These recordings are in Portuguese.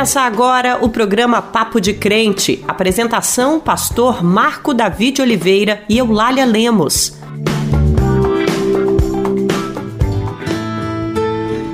Começa agora o programa Papo de Crente. Apresentação: Pastor Marco David Oliveira e Eulália Lemos.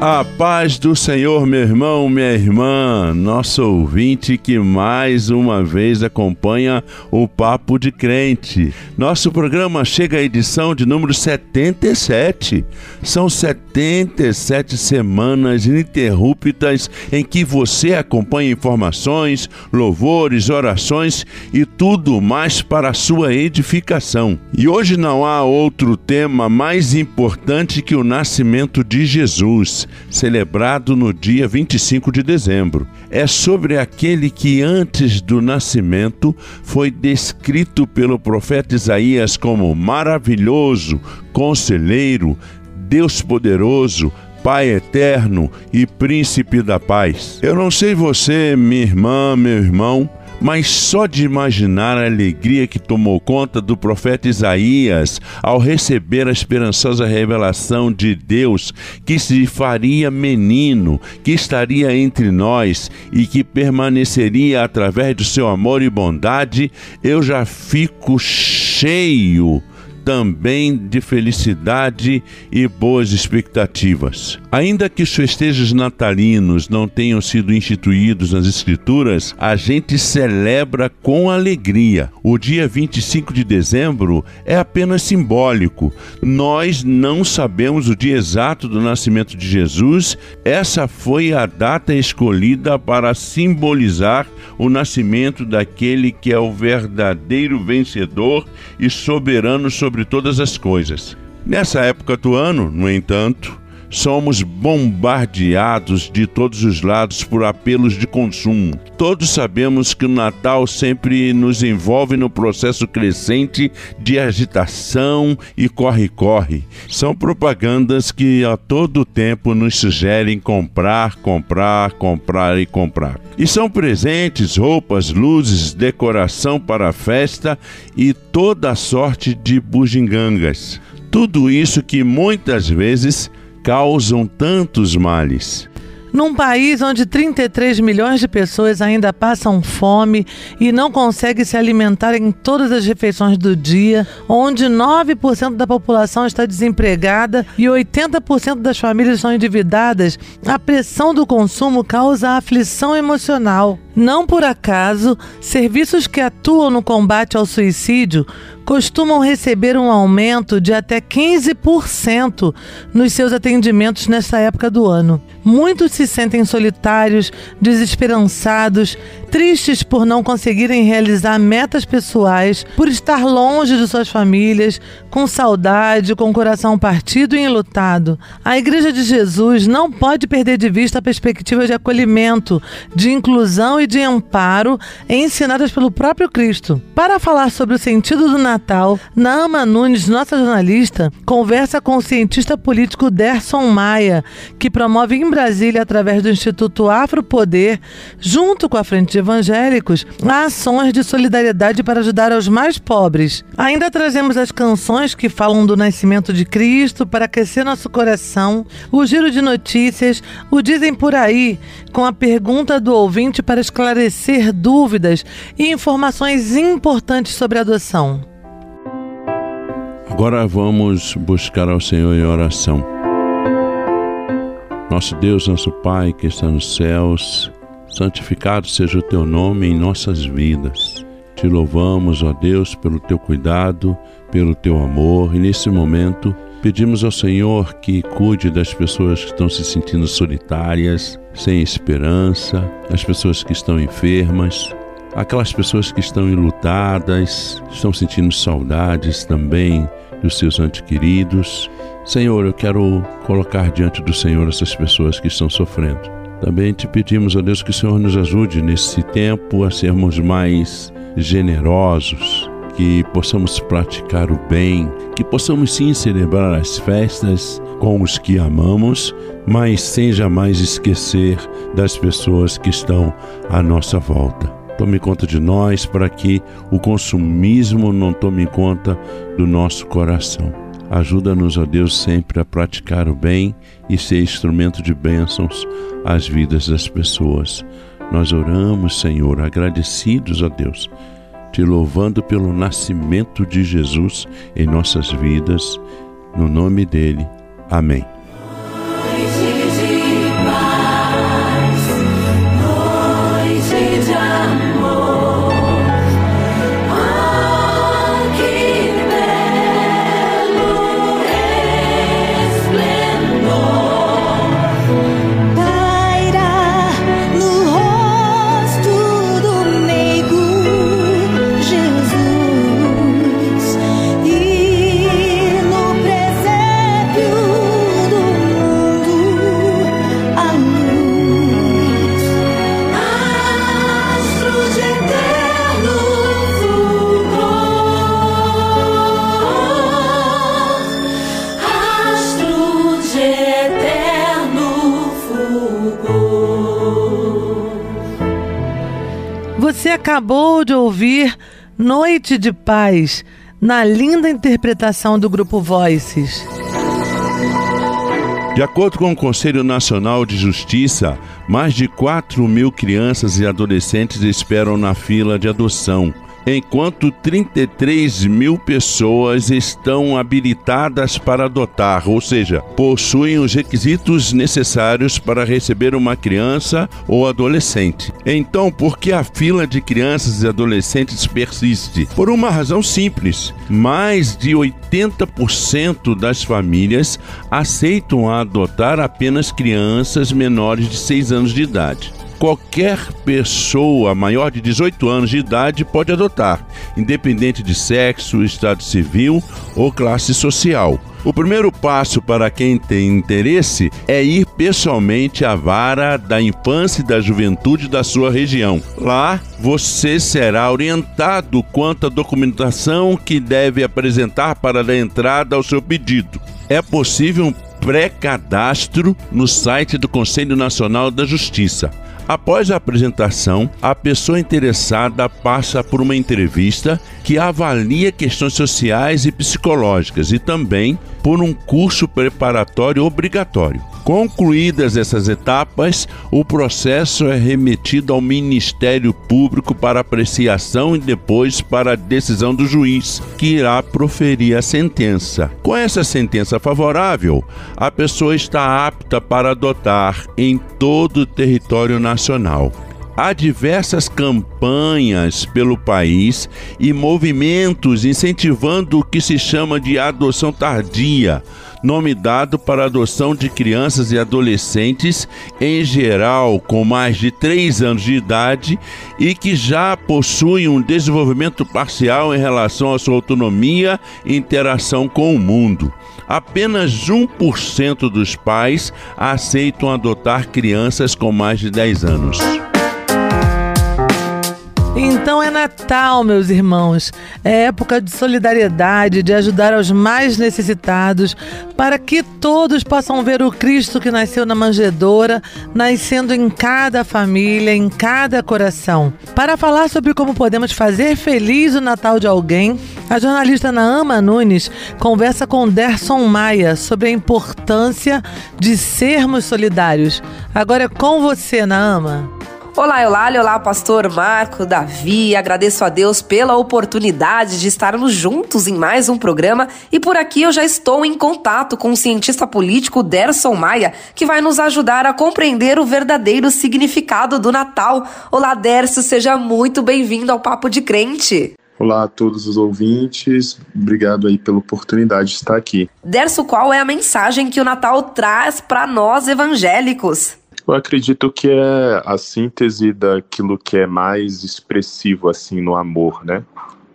A paz do Senhor, meu irmão, minha irmã, nosso ouvinte que mais uma vez acompanha o Papo de Crente. Nosso programa chega à edição de número 77. São 77 semanas ininterruptas em que você acompanha informações, louvores, orações e tudo mais para a sua edificação. E hoje não há outro tema mais importante que o nascimento de Jesus celebrado no dia 25 de dezembro. É sobre aquele que antes do nascimento foi descrito pelo profeta Isaías como maravilhoso, conselheiro, Deus poderoso, Pai eterno e príncipe da paz. Eu não sei você, minha irmã, meu irmão, mas só de imaginar a alegria que tomou conta do profeta Isaías ao receber a esperançosa revelação de Deus que se faria menino, que estaria entre nós e que permaneceria através do seu amor e bondade, eu já fico cheio também de felicidade e boas expectativas. Ainda que os festejos natalinos não tenham sido instituídos nas Escrituras, a gente celebra com alegria. O dia 25 de dezembro é apenas simbólico. Nós não sabemos o dia exato do nascimento de Jesus, essa foi a data escolhida para simbolizar o nascimento daquele que é o verdadeiro vencedor e soberano sobre sobre todas as coisas. Nessa época do ano, no entanto, somos bombardeados de todos os lados por apelos de consumo. Todos sabemos que o Natal sempre nos envolve no processo crescente de agitação e corre-corre. São propagandas que a todo tempo nos sugerem comprar, comprar, comprar e comprar. E são presentes, roupas, luzes, decoração para a festa e toda sorte de bugigangas. Tudo isso que muitas vezes causam tantos males. Num país onde 33 milhões de pessoas ainda passam fome e não conseguem se alimentar em todas as refeições do dia, onde 9% da população está desempregada e 80% das famílias são endividadas, a pressão do consumo causa aflição emocional. Não por acaso, serviços que atuam no combate ao suicídio costumam receber um aumento de até 15% nos seus atendimentos nesta época do ano. Muitos se sentem solitários, desesperançados, tristes por não conseguirem realizar metas pessoais, por estar longe de suas famílias, com saudade, com o coração partido e enlutado. A Igreja de Jesus não pode perder de vista a perspectiva de acolhimento, de inclusão e de amparo ensinadas pelo próprio Cristo. Para falar sobre o sentido do Natal, Naama Nunes, nossa jornalista, conversa com o cientista político Derson Maia, que promove em Brasília, através do Instituto Afropoder, junto com a Frente de Evangélicos, ações de solidariedade para ajudar aos mais pobres. Ainda trazemos as canções que falam do nascimento de Cristo para aquecer nosso coração, o giro de notícias, o Dizem Por Aí, com a pergunta do ouvinte para esclarecer dúvidas e informações importantes sobre adoção. Agora vamos buscar ao Senhor em oração. Nosso Deus, nosso Pai que está nos céus, santificado seja o teu nome em nossas vidas. Te louvamos, ó Deus, pelo teu cuidado, pelo teu amor e nesse momento pedimos ao Senhor que cuide das pessoas que estão se sentindo solitárias, sem esperança, as pessoas que estão enfermas, aquelas pessoas que estão enlutadas, estão sentindo saudades também dos seus antequeridos. Senhor, eu quero colocar diante do Senhor essas pessoas que estão sofrendo. Também te pedimos, ó Deus, que o Senhor nos ajude nesse tempo a sermos mais generosos, que possamos praticar o bem, que possamos sim celebrar as festas com os que amamos, mas sem jamais esquecer das pessoas que estão à nossa volta. Tome conta de nós para que o consumismo não tome conta do nosso coração. Ajuda-nos, ó Deus, sempre a praticar o bem e ser instrumento de bênçãos às vidas das pessoas. Nós oramos, Senhor, agradecidos a Deus, te louvando pelo nascimento de Jesus em nossas vidas, no nome dele. Amém. Acabou de ouvir Noite de Paz, na linda interpretação do grupo Voices. De acordo com o Conselho Nacional de Justiça, mais de 4 mil crianças e adolescentes esperam na fila de adoção enquanto 33 mil pessoas estão habilitadas para adotar, ou seja, possuem os requisitos necessários para receber uma criança ou adolescente. Então, por que a fila de crianças e adolescentes persiste? Por uma razão simples: mais de 80% das famílias aceitam adotar apenas crianças menores de 6 anos de idade qualquer pessoa maior de 18 anos de idade pode adotar, independente de sexo, estado civil ou classe social. O primeiro passo para quem tem interesse é ir pessoalmente à vara da infância e da juventude da sua região. Lá você será orientado quanto à documentação que deve apresentar para dar entrada ao seu pedido. É possível um pré-cadastro no site do Conselho Nacional da Justiça. Após a apresentação, a pessoa interessada passa por uma entrevista que avalia questões sociais e psicológicas e também por um curso preparatório obrigatório. Concluídas essas etapas, o processo é remetido ao Ministério Público para apreciação e depois para a decisão do juiz, que irá proferir a sentença. Com essa sentença favorável, a pessoa está apta para adotar em todo o território nacional. Há diversas campanhas pelo país e movimentos incentivando o que se chama de adoção tardia, nome dado para a adoção de crianças e adolescentes, em geral com mais de 3 anos de idade e que já possuem um desenvolvimento parcial em relação à sua autonomia e interação com o mundo. Apenas 1% dos pais aceitam adotar crianças com mais de 10 anos. Então é Natal, meus irmãos. É época de solidariedade, de ajudar aos mais necessitados, para que todos possam ver o Cristo que nasceu na manjedoura, nascendo em cada família, em cada coração. Para falar sobre como podemos fazer feliz o Natal de alguém, a jornalista Naama Nunes conversa com Derson Maia sobre a importância de sermos solidários. Agora é com você, Naama. Olá, Eulália, olá, pastor Marco, Davi. Agradeço a Deus pela oportunidade de estarmos juntos em mais um programa e por aqui eu já estou em contato com o cientista político Derson Maia, que vai nos ajudar a compreender o verdadeiro significado do Natal. Olá, Derson, seja muito bem-vindo ao Papo de Crente. Olá a todos os ouvintes, obrigado aí pela oportunidade de estar aqui. Derso, qual é a mensagem que o Natal traz para nós evangélicos? Eu acredito que é a síntese daquilo que é mais expressivo assim no amor, né?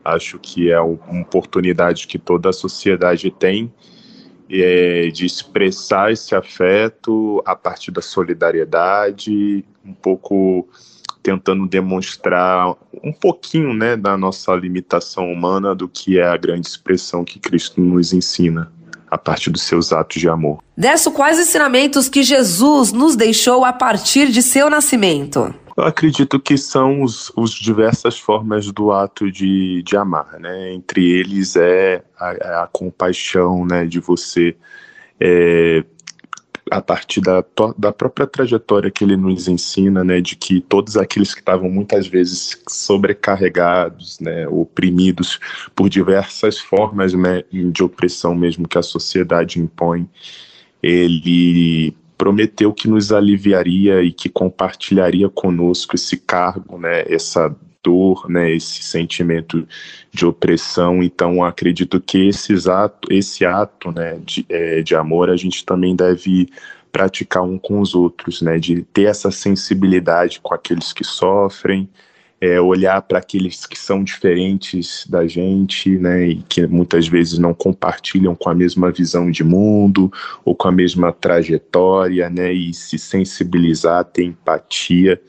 Acho que é uma oportunidade que toda a sociedade tem é, de expressar esse afeto a partir da solidariedade, um pouco tentando demonstrar um pouquinho, né, da nossa limitação humana do que é a grande expressão que Cristo nos ensina a partir dos seus atos de amor. Desso, quais ensinamentos que Jesus nos deixou a partir de seu nascimento? Eu acredito que são os, os diversas formas do ato de, de amar, né? Entre eles é a, a compaixão, né? De você é, a partir da, da própria trajetória que ele nos ensina, né, de que todos aqueles que estavam muitas vezes sobrecarregados, né, oprimidos por diversas formas né, de opressão mesmo que a sociedade impõe, ele prometeu que nos aliviaria e que compartilharia conosco esse cargo, né, essa dor, né, esse sentimento de opressão. Então, acredito que esse ato, esse ato né, de, é, de amor a gente também deve praticar um com os outros, né, de ter essa sensibilidade com aqueles que sofrem, é, olhar para aqueles que são diferentes da gente, né, e que muitas vezes não compartilham com a mesma visão de mundo ou com a mesma trajetória, né, e se sensibilizar, ter empatia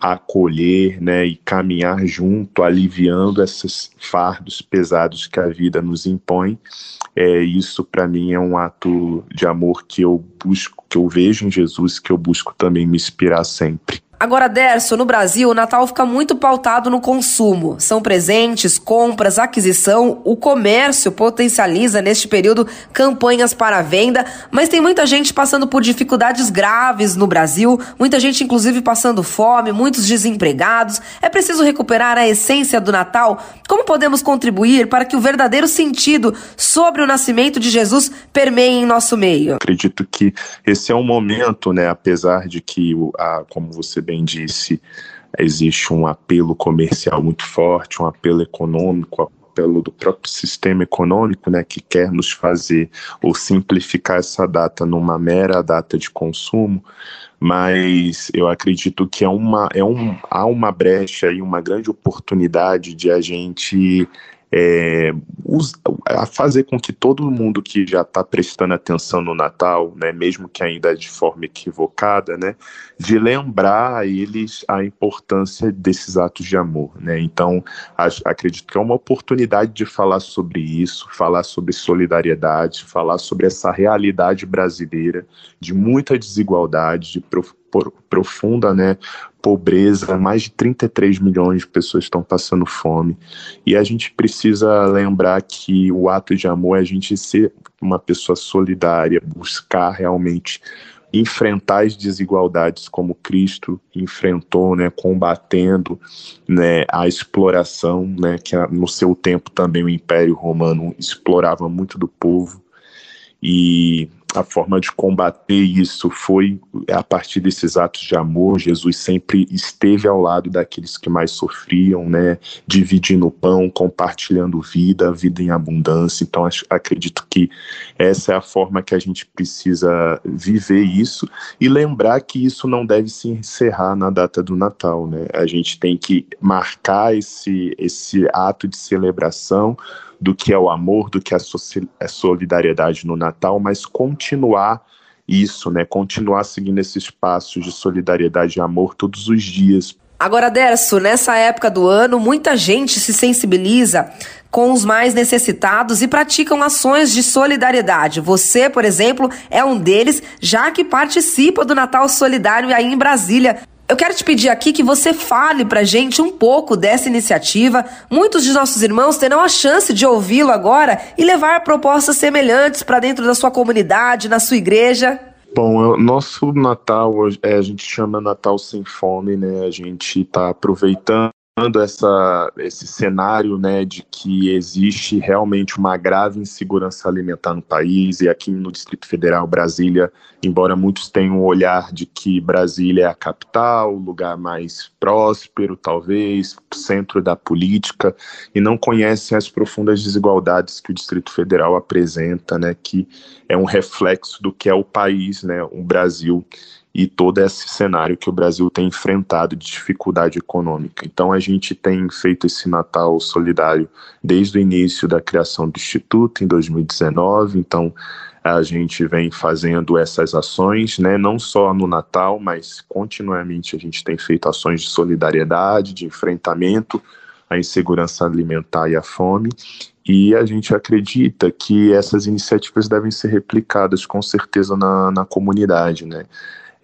acolher né, e caminhar junto, aliviando esses fardos pesados que a vida nos impõe. É, isso, para mim, é um ato de amor que eu busco, que eu vejo em Jesus, que eu busco também me inspirar sempre. Agora, Derso, no Brasil, o Natal fica muito pautado no consumo. São presentes, compras, aquisição. O comércio potencializa neste período campanhas para venda, mas tem muita gente passando por dificuldades graves no Brasil, muita gente, inclusive, passando fome, muitos desempregados. É preciso recuperar a essência do Natal. Como podemos contribuir para que o verdadeiro sentido sobre o nascimento de Jesus permeie em nosso meio? Acredito que esse é um momento, né, apesar de que, a, como você bem disse, existe um apelo comercial muito forte, um apelo econômico, apelo do próprio sistema econômico, né, que quer nos fazer ou simplificar essa data numa mera data de consumo, mas eu acredito que é uma, é um, há uma brecha e uma grande oportunidade de a gente é, a fazer com que todo mundo que já está prestando atenção no Natal, né, mesmo que ainda de forma equivocada, né, de lembrar a eles a importância desses atos de amor. Né? Então, acredito que é uma oportunidade de falar sobre isso, falar sobre solidariedade, falar sobre essa realidade brasileira de muita desigualdade, de profunda né, pobreza, mais de 33 milhões de pessoas estão passando fome. E a gente precisa lembrar que o ato de amor é a gente ser uma pessoa solidária, buscar realmente enfrentar as desigualdades como Cristo enfrentou, né, combatendo né, a exploração, né, que no seu tempo também o Império Romano explorava muito do povo. E a forma de combater isso foi a partir desses atos de amor. Jesus sempre esteve ao lado daqueles que mais sofriam, né? Dividindo o pão, compartilhando vida, vida em abundância. Então, acho, acredito que essa é a forma que a gente precisa viver isso e lembrar que isso não deve se encerrar na data do Natal, né? A gente tem que marcar esse, esse ato de celebração do que é o amor, do que é a é solidariedade no Natal, mas continuar isso, né? Continuar seguindo esses passos de solidariedade e amor todos os dias. Agora, Derso, nessa época do ano, muita gente se sensibiliza com os mais necessitados e praticam ações de solidariedade. Você, por exemplo, é um deles, já que participa do Natal Solidário aí em Brasília. Eu quero te pedir aqui que você fale pra gente um pouco dessa iniciativa. Muitos de nossos irmãos terão a chance de ouvi-lo agora e levar propostas semelhantes para dentro da sua comunidade, na sua igreja. Bom, nosso Natal, é, a gente chama Natal Sem Fome, né? A gente está aproveitando essa, esse cenário né, de que existe realmente uma grave insegurança alimentar no país e aqui no Distrito Federal, Brasília, embora muitos tenham o olhar de que Brasília é a capital, o lugar mais próspero, talvez, centro da política, e não conhecem as profundas desigualdades que o Distrito Federal apresenta, né, que é um reflexo do que é o país, né, o Brasil e todo esse cenário que o Brasil tem enfrentado de dificuldade econômica. Então a gente tem feito esse Natal solidário desde o início da criação do Instituto, em 2019, então a gente vem fazendo essas ações, né, não só no Natal, mas continuamente a gente tem feito ações de solidariedade, de enfrentamento à insegurança alimentar e à fome, e a gente acredita que essas iniciativas devem ser replicadas com certeza na, na comunidade, né?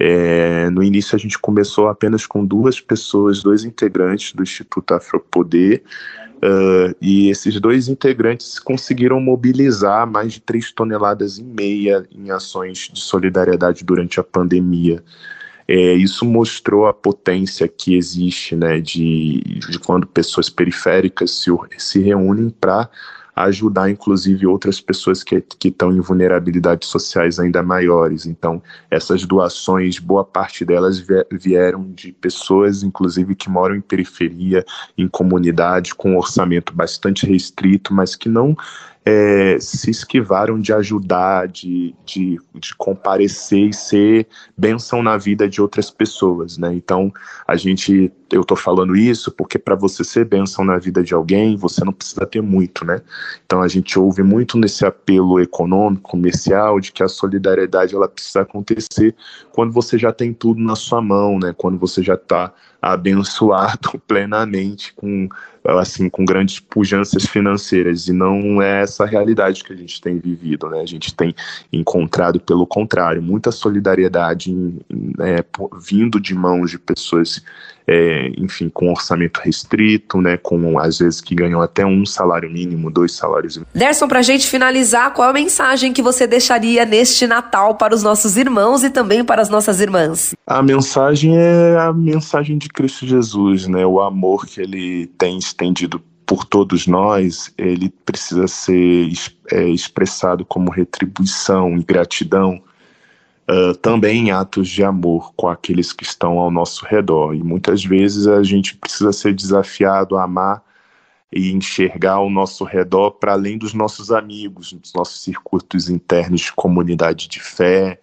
É, no início a gente começou apenas com duas pessoas, dois integrantes do Instituto Afropoder, Uh, e esses dois integrantes conseguiram mobilizar mais de 3 toneladas e meia em ações de solidariedade durante a pandemia. É, isso mostrou a potência que existe né, de, de quando pessoas periféricas se, se reúnem para ajudar, inclusive, outras pessoas que, que estão em vulnerabilidades sociais ainda maiores. Então, essas doações, boa parte delas vieram de pessoas, inclusive, que moram em periferia, em comunidade, com um orçamento bastante restrito, mas que não é, se esquivaram de ajudar, de, de, de, comparecer e ser bênção na vida de outras pessoas, né? Então, a gente, eu estou falando isso porque para você ser bênção na vida de alguém, você não precisa ter muito, né? Então, a gente ouve muito nesse apelo econômico, comercial, de que a solidariedade ela precisa acontecer quando você já tem tudo na sua mão, né? Quando você já está abençoado plenamente com assim com grandes pujanças financeiras e não é essa a realidade que a gente tem vivido, né? A gente tem encontrado pelo contrário muita solidariedade né, vindo de mãos de pessoas é, enfim, com orçamento restrito, né, com às vezes que ganham até um salário mínimo, dois salários mínimos. Derson, para a gente finalizar, qual a mensagem que você deixaria neste Natal para os nossos irmãos e também para as nossas irmãs? A mensagem é a mensagem de Cristo Jesus, né, o amor que ele tem estendido por todos nós, ele precisa ser é, expressado como retribuição e gratidão uh, também atos de amor com aqueles que estão ao nosso redor. E muitas vezes a gente precisa ser desafiado a amar e enxergar ao nosso redor para além dos nossos amigos, dos nossos circuitos internos de comunidade de fé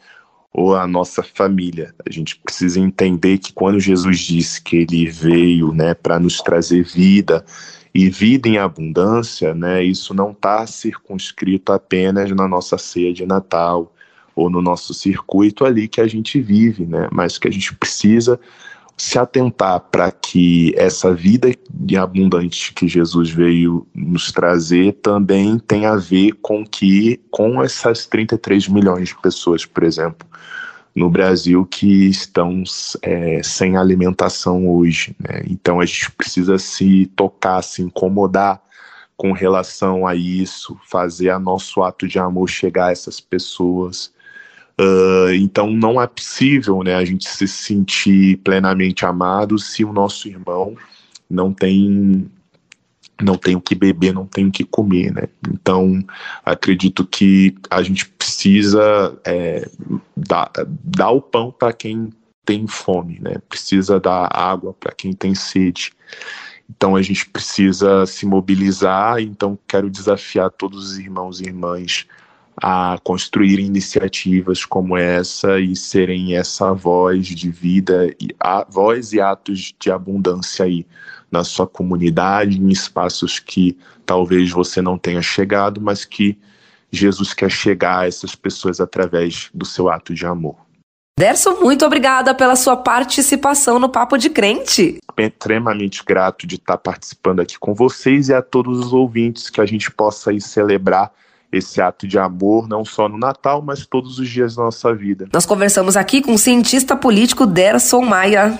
ou a nossa família. A gente precisa entender que quando Jesus disse que ele veio, né, para nos trazer vida e vida em abundância, né, isso não está circunscrito apenas na nossa ceia de Natal, ou no nosso circuito ali que a gente vive, né? Mas que a gente precisa se atentar para que essa vida abundante que Jesus veio nos trazer também tenha a ver com que com essas 33 milhões de pessoas, por exemplo, no Brasil que estão é, sem alimentação hoje. Né? Então a gente precisa se tocar, se incomodar com relação a isso, fazer a nosso ato de amor chegar a essas pessoas Uh, então não é possível né, a gente se sentir plenamente amado se o nosso irmão não tem não tem o que beber, não tem o que comer, né? Então acredito que a gente precisa é, dar, dar o pão para quem tem fome, né? Precisa dar água para quem tem sede. Então a gente precisa se mobilizar. Então quero desafiar todos os irmãos e irmãs a construir iniciativas como essa e serem essa voz de vida, e a, voz e atos de abundância aí na sua comunidade, em espaços que talvez você não tenha chegado, mas que Jesus quer chegar a essas pessoas através do seu ato de amor. Derson, muito obrigada pela sua participação no Papo de Crente. Extremamente grato de estar participando aqui com vocês e a todos os ouvintes que a gente possa aí celebrar esse ato de amor, não só no Natal, mas todos os dias da nossa vida. Nós conversamos aqui com o cientista político Derson Maia.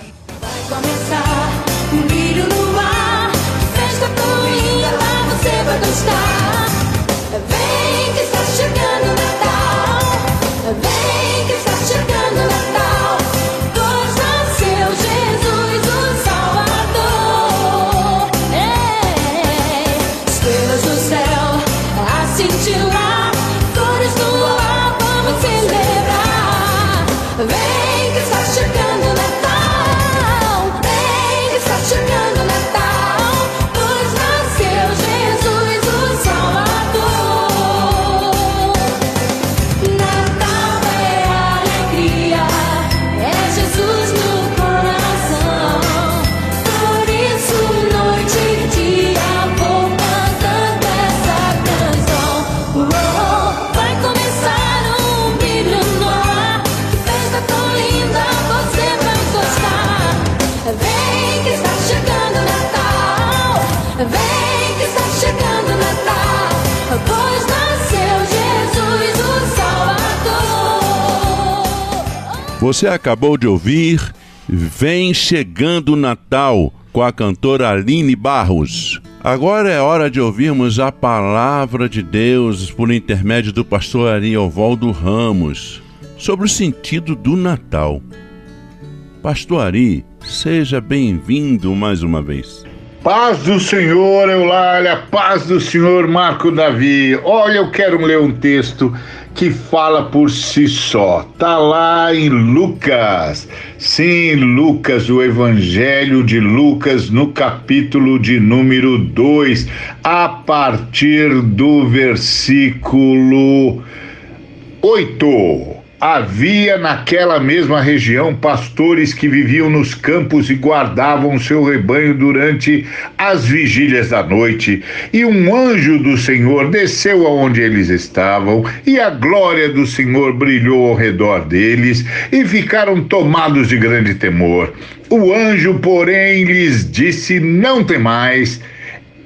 Você acabou de ouvir Vem Chegando o Natal com a cantora Aline Barros. Agora é hora de ouvirmos a palavra de Deus por intermédio do pastor Ariovaldo Ramos sobre o sentido do Natal. Pastor Ari, seja bem-vindo mais uma vez. Paz do Senhor, Eulália, paz do Senhor, Marco Davi. Olha, eu quero ler um texto que fala por si só. Tá lá em Lucas. Sim, Lucas, o Evangelho de Lucas, no capítulo de número 2, a partir do versículo 8. Havia naquela mesma região pastores que viviam nos campos e guardavam seu rebanho durante as vigílias da noite. E um anjo do Senhor desceu aonde eles estavam, e a glória do Senhor brilhou ao redor deles, e ficaram tomados de grande temor. O anjo, porém, lhes disse: Não temais.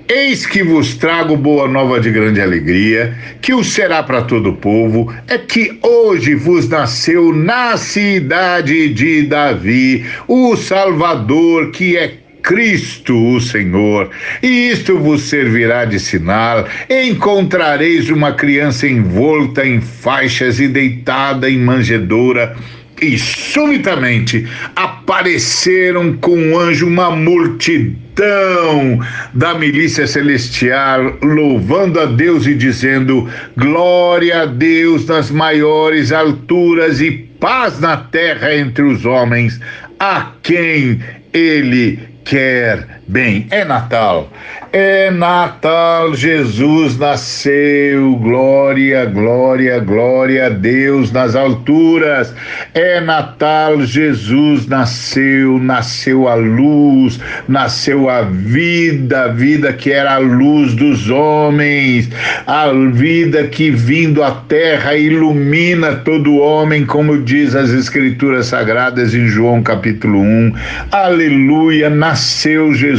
Eis que vos trago boa nova de grande alegria, que o será para todo o povo, é que hoje vos nasceu na cidade de Davi o Salvador, que é Cristo o Senhor. E isto vos servirá de sinal: encontrareis uma criança envolta em faixas e deitada em manjedoura. E subitamente apareceram com um anjo uma multidão da milícia celestial, louvando a Deus e dizendo: Glória a Deus nas maiores alturas e paz na terra entre os homens, a quem ele quer bem. É Natal. É Natal, Jesus nasceu. Glória, glória, glória a Deus nas alturas. É Natal, Jesus nasceu. Nasceu a luz, nasceu a vida, a vida que era a luz dos homens, a vida que vindo à terra ilumina todo homem, como diz as Escrituras Sagradas em João capítulo 1. Aleluia, nasceu Jesus,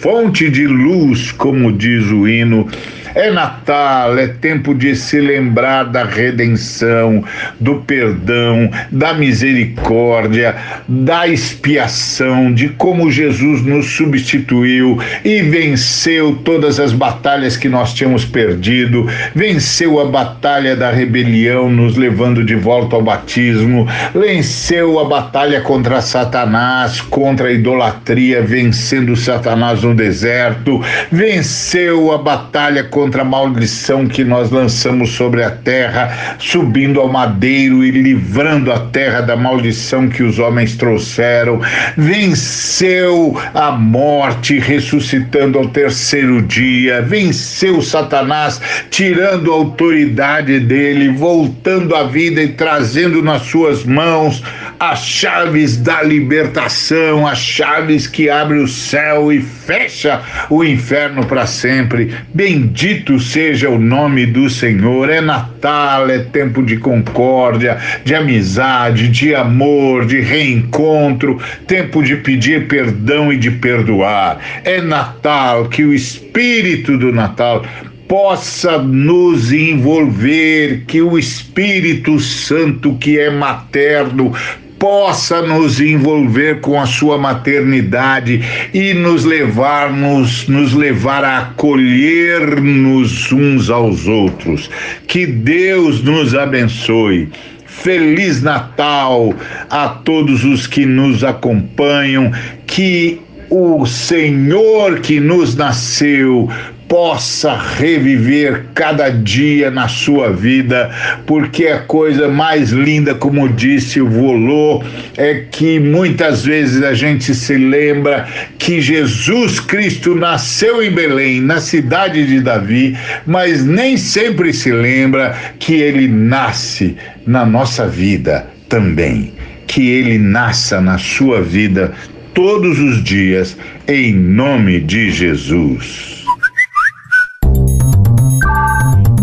fonte de luz, como diz o hino. É Natal, é tempo de se lembrar da redenção, do perdão, da misericórdia, da expiação, de como Jesus nos substituiu e venceu todas as batalhas que nós tínhamos perdido, venceu a batalha da rebelião, nos levando de volta ao batismo, venceu a batalha contra Satanás, contra a idolatria, vencendo Satanás no deserto, venceu a batalha contra contra a maldição que nós lançamos sobre a terra, subindo ao madeiro e livrando a terra da maldição que os homens trouxeram. Venceu a morte, ressuscitando ao terceiro dia. Venceu Satanás, tirando a autoridade dele, voltando à vida e trazendo nas suas mãos as chaves da libertação, as chaves que abrem o céu e fecha o inferno para sempre. Bendito seja o nome do Senhor. É Natal, é tempo de concórdia, de amizade, de amor, de reencontro, tempo de pedir perdão e de perdoar. É Natal, que o espírito do Natal possa nos envolver, que o Espírito Santo, que é materno, possa nos envolver com a sua maternidade e nos levar nos, nos levar a acolher-nos uns aos outros. Que Deus nos abençoe. Feliz Natal a todos os que nos acompanham, que o Senhor que nos nasceu possa reviver cada dia na sua vida, porque a coisa mais linda, como disse o Volô, é que muitas vezes a gente se lembra que Jesus Cristo nasceu em Belém, na cidade de Davi, mas nem sempre se lembra que ele nasce na nossa vida também. Que ele nasça na sua vida todos os dias, em nome de Jesus.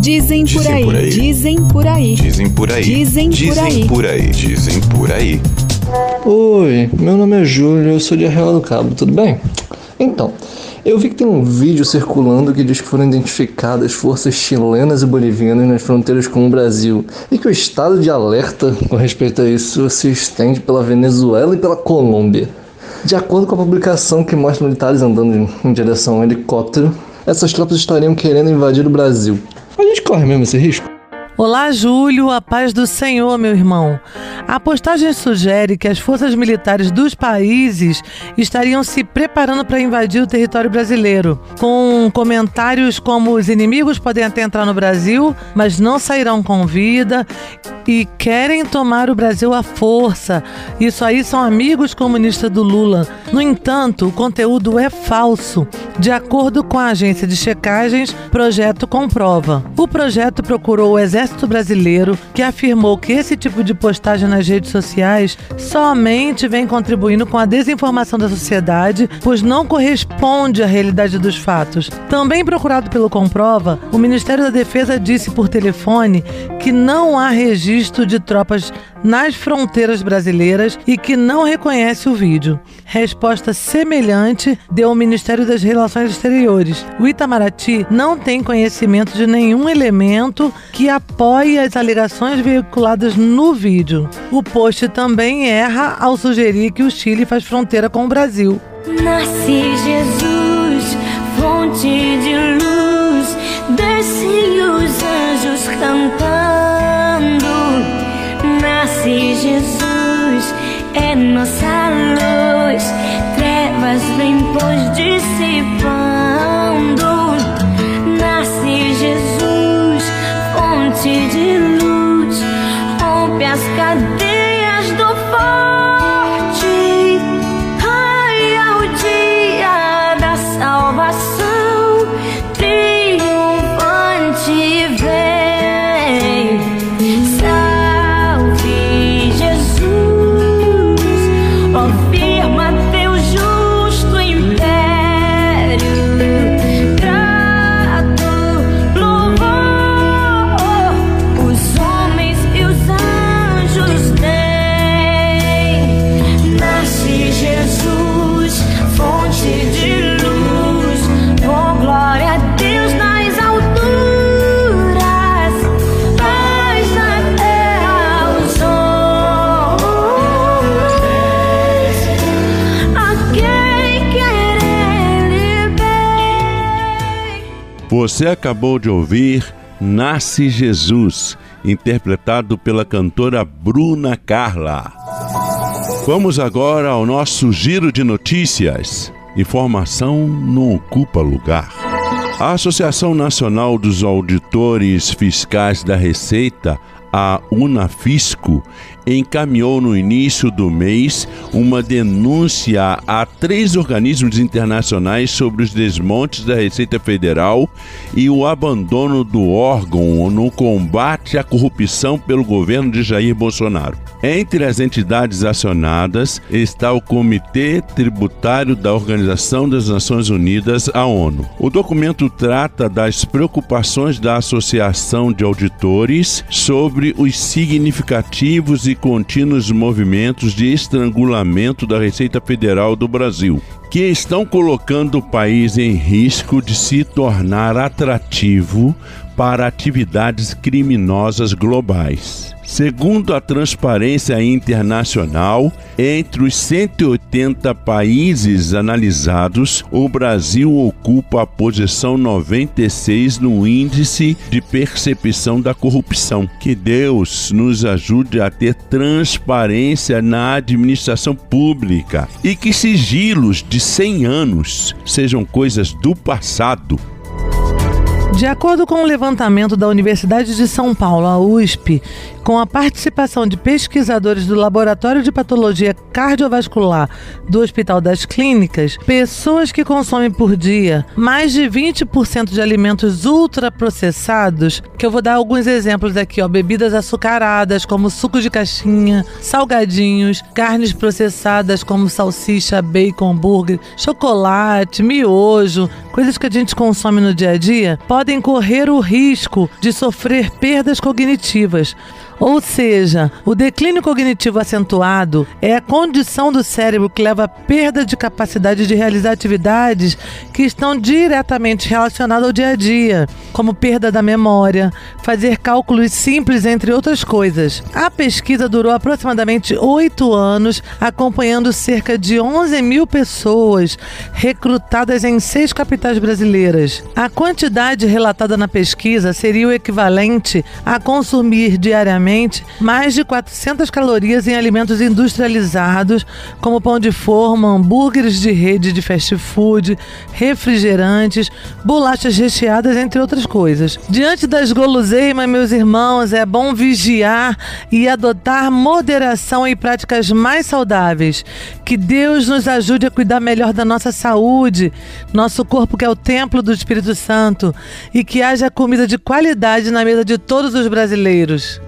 Dizem por Dizem aí, por aí. dizem por aí. Dizem por aí. Dizem por aí. por aí. Dizem por aí. Oi, meu nome é Júlio, eu sou de Arreal do Cabo, tudo bem? Então, eu vi que tem um vídeo circulando que diz que foram identificadas forças chilenas e bolivianas nas fronteiras com o Brasil e que o estado de alerta com respeito a isso se estende pela Venezuela e pela Colômbia. De acordo com a publicação que mostra militares andando em direção a um helicóptero, essas tropas estariam querendo invadir o Brasil. A gente corre mesmo esse risco? Olá, Júlio, a paz do Senhor, meu irmão. A postagem sugere que as forças militares dos países estariam se preparando para invadir o território brasileiro, com comentários como os inimigos podem até entrar no Brasil, mas não sairão com vida e querem tomar o Brasil à força. Isso aí são amigos comunistas do Lula. No entanto, o conteúdo é falso. De acordo com a agência de checagens, projeto comprova. O projeto procurou o Exército Brasileiro, que afirmou que esse tipo de postagem nas redes sociais somente vem contribuindo com a desinformação da sociedade, pois não corresponde à realidade dos fatos. Também procurado pelo Comprova, o Ministério da Defesa disse por telefone que não há registro de tropas nas fronteiras brasileiras e que não reconhece o vídeo. Resposta semelhante deu o Ministério das Relações Exteriores. O Itamaraty não tem conhecimento de nenhum elemento que apoie as alegações veiculadas no vídeo. O post também erra ao sugerir que o Chile faz fronteira com o Brasil. Nasce Jesus, fonte de luz, descem os anjos cantando. Nasce Jesus, é nossa luz, trevas vem pois as cadeias do forte. Você acabou de ouvir Nasce Jesus, interpretado pela cantora Bruna Carla. Vamos agora ao nosso giro de notícias. Informação não ocupa lugar. A Associação Nacional dos Auditores Fiscais da Receita, a Unafisco, encaminhou no início do mês uma denúncia a três organismos internacionais sobre os desmontes da Receita Federal e o abandono do órgão no combate à corrupção pelo governo de Jair Bolsonaro. Entre as entidades acionadas está o Comitê Tributário da Organização das Nações Unidas, a ONU. O documento trata das preocupações da Associação de Auditores sobre os significativos e contínuos movimentos de estrangulamento da Receita Federal do Brasil, que estão colocando o país em risco de se tornar atrativo para atividades criminosas globais. Segundo a Transparência Internacional, entre os 180 países analisados, o Brasil ocupa a posição 96 no índice de percepção da corrupção. Que Deus nos ajude a ter transparência na administração pública e que sigilos de 100 anos sejam coisas do passado. De acordo com o levantamento da Universidade de São Paulo, a USP, com a participação de pesquisadores do Laboratório de Patologia Cardiovascular do Hospital das Clínicas, pessoas que consomem por dia mais de 20% de alimentos ultraprocessados, que eu vou dar alguns exemplos aqui, ó, bebidas açucaradas como suco de caixinha, salgadinhos, carnes processadas como salsicha, bacon, hambúrguer, chocolate, miojo, coisas que a gente consome no dia a dia, podem correr o risco de sofrer perdas cognitivas. Ou seja, o declínio cognitivo acentuado é a condição do cérebro que leva à perda de capacidade de realizar atividades que estão diretamente relacionadas ao dia a dia, como perda da memória, fazer cálculos simples, entre outras coisas. A pesquisa durou aproximadamente oito anos, acompanhando cerca de 11 mil pessoas recrutadas em seis capitais brasileiras. A quantidade relatada na pesquisa seria o equivalente a consumir diariamente mais de 400 calorias em alimentos industrializados, como pão de forma, hambúrgueres de rede de fast food, refrigerantes, bolachas recheadas, entre outras coisas. Diante das guloseimas, meus irmãos, é bom vigiar e adotar moderação e práticas mais saudáveis. Que Deus nos ajude a cuidar melhor da nossa saúde, nosso corpo que é o templo do Espírito Santo, e que haja comida de qualidade na mesa de todos os brasileiros.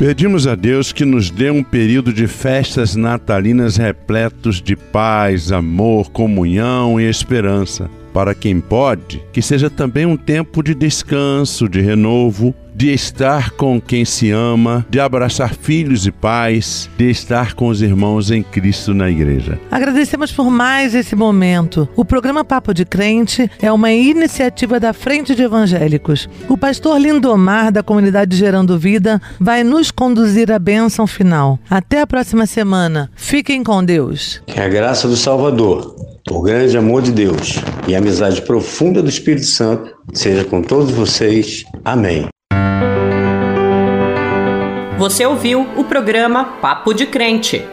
Pedimos a Deus que nos dê um período de festas natalinas repletos de paz, amor, comunhão e esperança. Para quem pode, que seja também um tempo de descanso, de renovo, de estar com quem se ama, de abraçar filhos e pais, de estar com os irmãos em Cristo na igreja. Agradecemos por mais esse momento. O programa Papo de Crente é uma iniciativa da Frente de Evangélicos. O pastor Lindomar, da comunidade Gerando Vida, vai nos conduzir à bênção final. Até a próxima semana. Fiquem com Deus. Que a graça do Salvador, o grande amor de Deus e a amizade profunda do Espírito Santo seja com todos vocês. Amém. Você ouviu o programa Papo de Crente.